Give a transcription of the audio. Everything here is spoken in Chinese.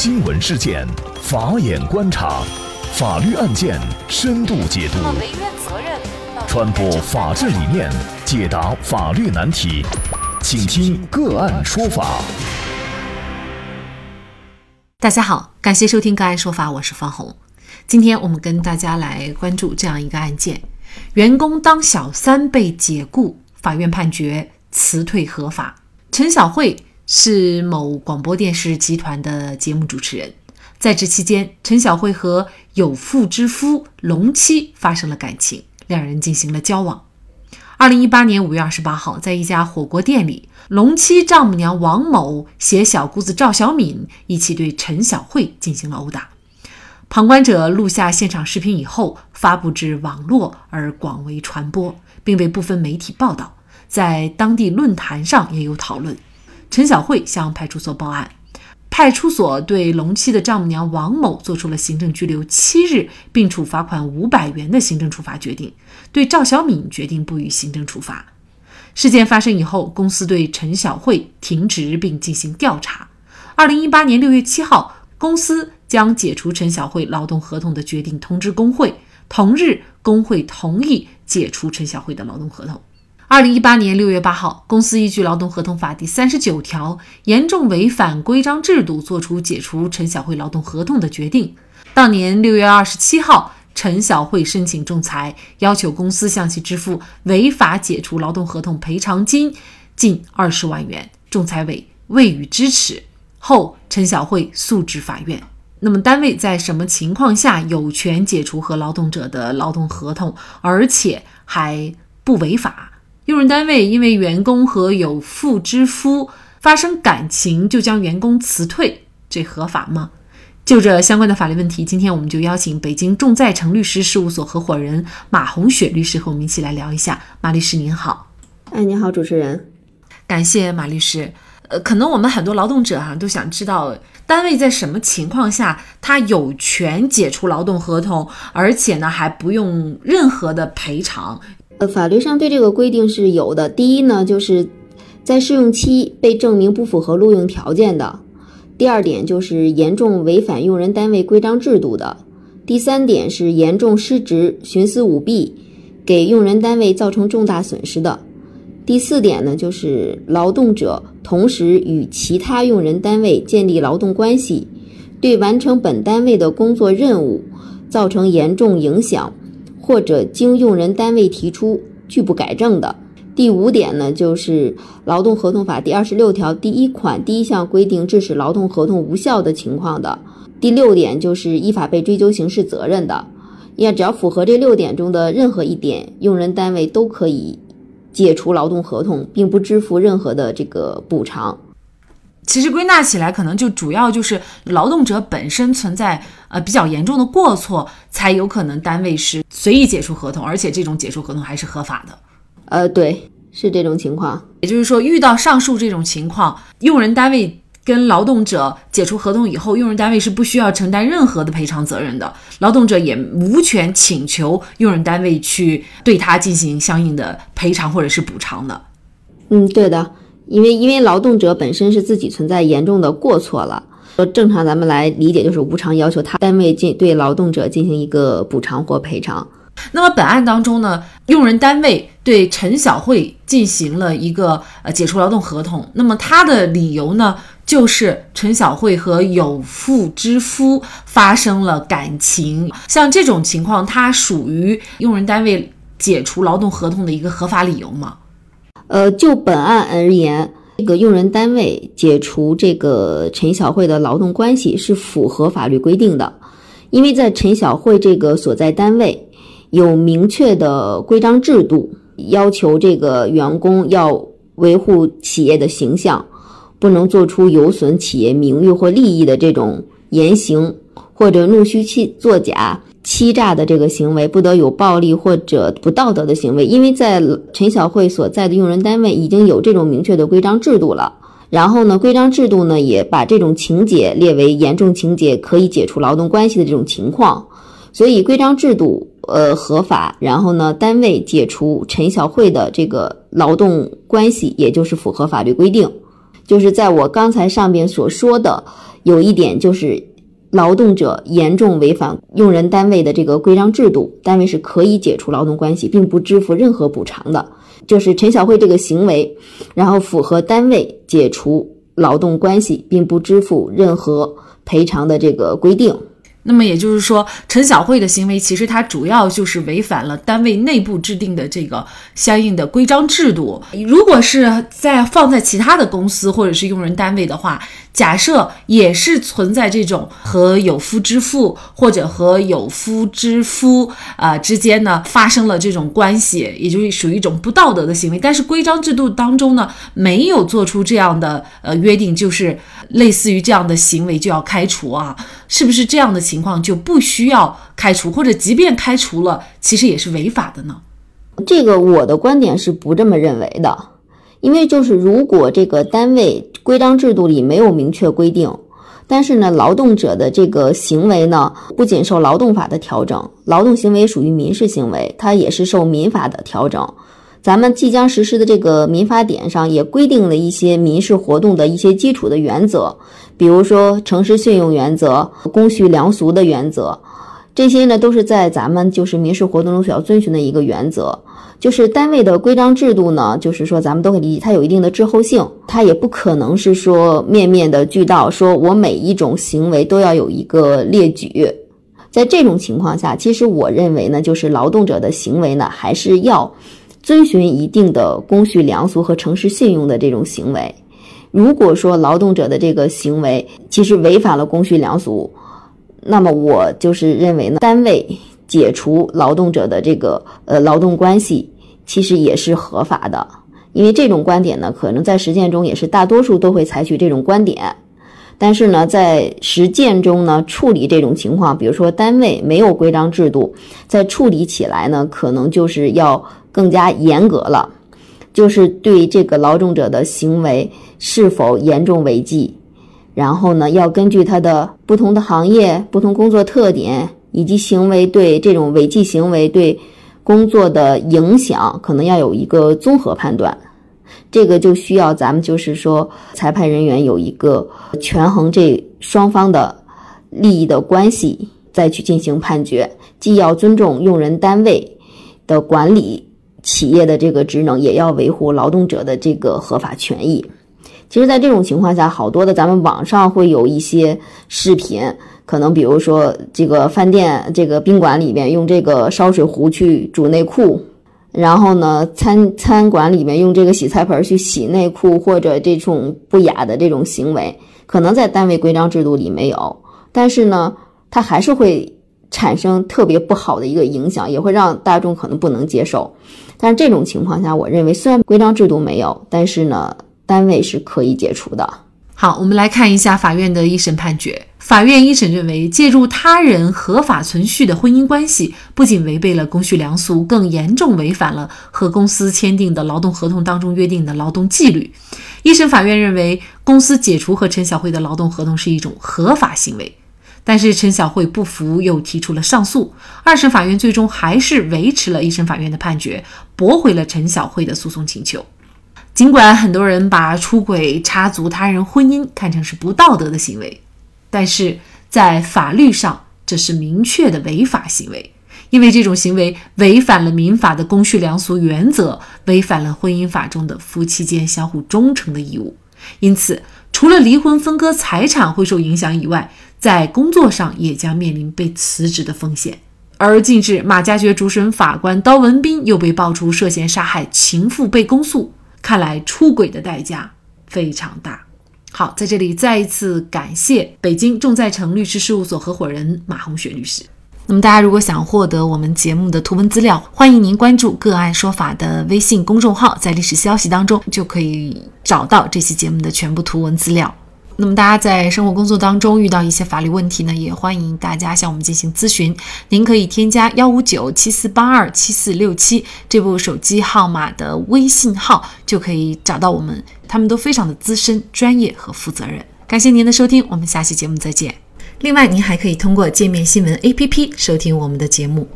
新闻事件，法眼观察，法律案件深度解读，传播法治理念，解答法律难题，请听个案说法。大家好，感谢收听个案说法，我是方红。今天我们跟大家来关注这样一个案件：员工当小三被解雇，法院判决辞退合法。陈小慧。是某广播电视集团的节目主持人，在职期间，陈小慧和有妇之夫龙七发生了感情，两人进行了交往。二零一八年五月二十八号，在一家火锅店里，龙七丈母娘王某携小姑子赵小敏一起对陈小慧进行了殴打。旁观者录下现场视频以后，发布至网络而广为传播，并被部分媒体报道，在当地论坛上也有讨论。陈小慧向派出所报案，派出所对龙七的丈母娘王某做出了行政拘留七日，并处罚款五百元的行政处罚决定。对赵小敏决定不予行政处罚。事件发生以后，公司对陈小慧停职并进行调查。二零一八年六月七号，公司将解除陈小慧劳动合同的决定通知工会，同日，工会同意解除陈小慧的劳动合同。二零一八年六月八号，公司依据《劳动合同法》第三十九条，严重违反规章制度，作出解除陈小慧劳动合同的决定。当年六月二十七号，陈小慧申请仲裁，要求公司向其支付违法解除劳动合同赔偿金近二十万元，仲裁委未予支持。后，陈小慧诉至法院。那么，单位在什么情况下有权解除和劳动者的劳动合同，而且还不违法？用人单位因为员工和有妇之夫发生感情，就将员工辞退，这合法吗？就这相关的法律问题，今天我们就邀请北京众在成律师事务所合伙人马红雪律师和我们一起来聊一下。马律师您好，哎，您好，主持人，感谢马律师。呃，可能我们很多劳动者哈都想知道，单位在什么情况下他有权解除劳动合同，而且呢还不用任何的赔偿。呃，法律上对这个规定是有的。第一呢，就是在试用期被证明不符合录用条件的；第二点就是严重违反用人单位规章制度的；第三点是严重失职、徇私舞弊，给用人单位造成重大损失的；第四点呢，就是劳动者同时与其他用人单位建立劳动关系，对完成本单位的工作任务造成严重影响。或者经用人单位提出拒不改正的。第五点呢，就是《劳动合同法》第二十六条第一款第一项规定致使劳动合同无效的情况的。第六点就是依法被追究刑事责任的。要只要符合这六点中的任何一点，用人单位都可以解除劳动合同，并不支付任何的这个补偿。其实归纳起来，可能就主要就是劳动者本身存在呃比较严重的过错，才有可能单位是随意解除合同，而且这种解除合同还是合法的。呃，对，是这种情况。也就是说，遇到上述这种情况，用人单位跟劳动者解除合同以后，用人单位是不需要承担任何的赔偿责任的，劳动者也无权请求用人单位去对他进行相应的赔偿或者是补偿的。嗯，对的。因为因为劳动者本身是自己存在严重的过错了，说正常咱们来理解就是无偿要求他单位进对劳动者进行一个补偿或赔偿。那么本案当中呢，用人单位对陈小慧进行了一个呃解除劳动合同，那么他的理由呢，就是陈小慧和有妇之夫发生了感情，像这种情况，它属于用人单位解除劳动合同的一个合法理由吗？呃，就本案而言，这个用人单位解除这个陈小慧的劳动关系是符合法律规定的，因为在陈小慧这个所在单位有明确的规章制度，要求这个员工要维护企业的形象，不能做出有损企业名誉或利益的这种言行，或者弄虚欺作假。欺诈的这个行为不得有暴力或者不道德的行为，因为在陈小慧所在的用人单位已经有这种明确的规章制度了。然后呢，规章制度呢也把这种情节列为严重情节，可以解除劳动关系的这种情况。所以规章制度呃合法，然后呢单位解除陈小慧的这个劳动关系，也就是符合法律规定。就是在我刚才上面所说的有一点，就是劳动者严重违反用人单位的这个规章制度，单位是可以解除劳动关系，并不支付任何补偿的。就是陈小慧这个行为，然后符合单位解除劳动关系并不支付任何赔偿的这个规定。那么也就是说，陈小慧的行为其实它主要就是违反了单位内部制定的这个相应的规章制度。如果是在放在其他的公司或者是用人单位的话，假设也是存在这种和有夫之妇或者和有夫之夫啊之间呢发生了这种关系，也就是属于一种不道德的行为。但是规章制度当中呢没有做出这样的呃约定，就是类似于这样的行为就要开除啊，是不是这样的情况就不需要开除，或者即便开除了，其实也是违法的呢？这个我的观点是不这么认为的。因为就是如果这个单位规章制度里没有明确规定，但是呢，劳动者的这个行为呢，不仅受劳动法的调整，劳动行为属于民事行为，它也是受民法的调整。咱们即将实施的这个民法典上也规定了一些民事活动的一些基础的原则，比如说诚实信用原则、公序良俗的原则，这些呢都是在咱们就是民事活动中所要遵循的一个原则。就是单位的规章制度呢，就是说咱们都可以理解，它有一定的滞后性，它也不可能是说面面的俱到，说我每一种行为都要有一个列举。在这种情况下，其实我认为呢，就是劳动者的行为呢，还是要遵循一定的公序良俗和诚实信用的这种行为。如果说劳动者的这个行为其实违反了公序良俗，那么我就是认为呢，单位。解除劳动者的这个呃劳动关系，其实也是合法的，因为这种观点呢，可能在实践中也是大多数都会采取这种观点。但是呢，在实践中呢，处理这种情况，比如说单位没有规章制度，在处理起来呢，可能就是要更加严格了，就是对这个劳动者的行为是否严重违纪，然后呢，要根据他的不同的行业、不同工作特点。以及行为对这种违纪行为对工作的影响，可能要有一个综合判断。这个就需要咱们就是说，裁判人员有一个权衡这双方的利益的关系，再去进行判决。既要尊重用人单位的管理企业的这个职能，也要维护劳动者的这个合法权益。其实，在这种情况下，好多的咱们网上会有一些视频。可能比如说，这个饭店、这个宾馆里面用这个烧水壶去煮内裤，然后呢，餐餐馆里面用这个洗菜盆去洗内裤，或者这种不雅的这种行为，可能在单位规章制度里没有，但是呢，它还是会产生特别不好的一个影响，也会让大众可能不能接受。但是这种情况下，我认为虽然规章制度没有，但是呢，单位是可以解除的。好，我们来看一下法院的一审判决。法院一审认为，介入他人合法存续的婚姻关系，不仅违背了公序良俗，更严重违反了和公司签订的劳动合同当中约定的劳动纪律。一审法院认为，公司解除和陈小慧的劳动合同是一种合法行为，但是陈小慧不服，又提出了上诉。二审法院最终还是维持了一审法院的判决，驳回了陈小慧的诉讼请求。尽管很多人把出轨、插足他人婚姻看成是不道德的行为，但是在法律上这是明确的违法行为，因为这种行为违反了民法的公序良俗原则，违反了婚姻法中的夫妻间相互忠诚的义务。因此，除了离婚分割财产会受影响以外，在工作上也将面临被辞职的风险。而近日，马加爵主审法官刀文斌又被爆出涉嫌杀害情妇被公诉。看来出轨的代价非常大。好，在这里再一次感谢北京众在成律师事务所合伙人马红雪律师。那么，大家如果想获得我们节目的图文资料，欢迎您关注“个案说法”的微信公众号，在历史消息当中就可以找到这期节目的全部图文资料。那么大家在生活工作当中遇到一些法律问题呢，也欢迎大家向我们进行咨询。您可以添加幺五九七四八二七四六七这部手机号码的微信号，就可以找到我们。他们都非常的资深、专业和负责任。感谢您的收听，我们下期节目再见。另外，您还可以通过界面新闻 APP 收听我们的节目。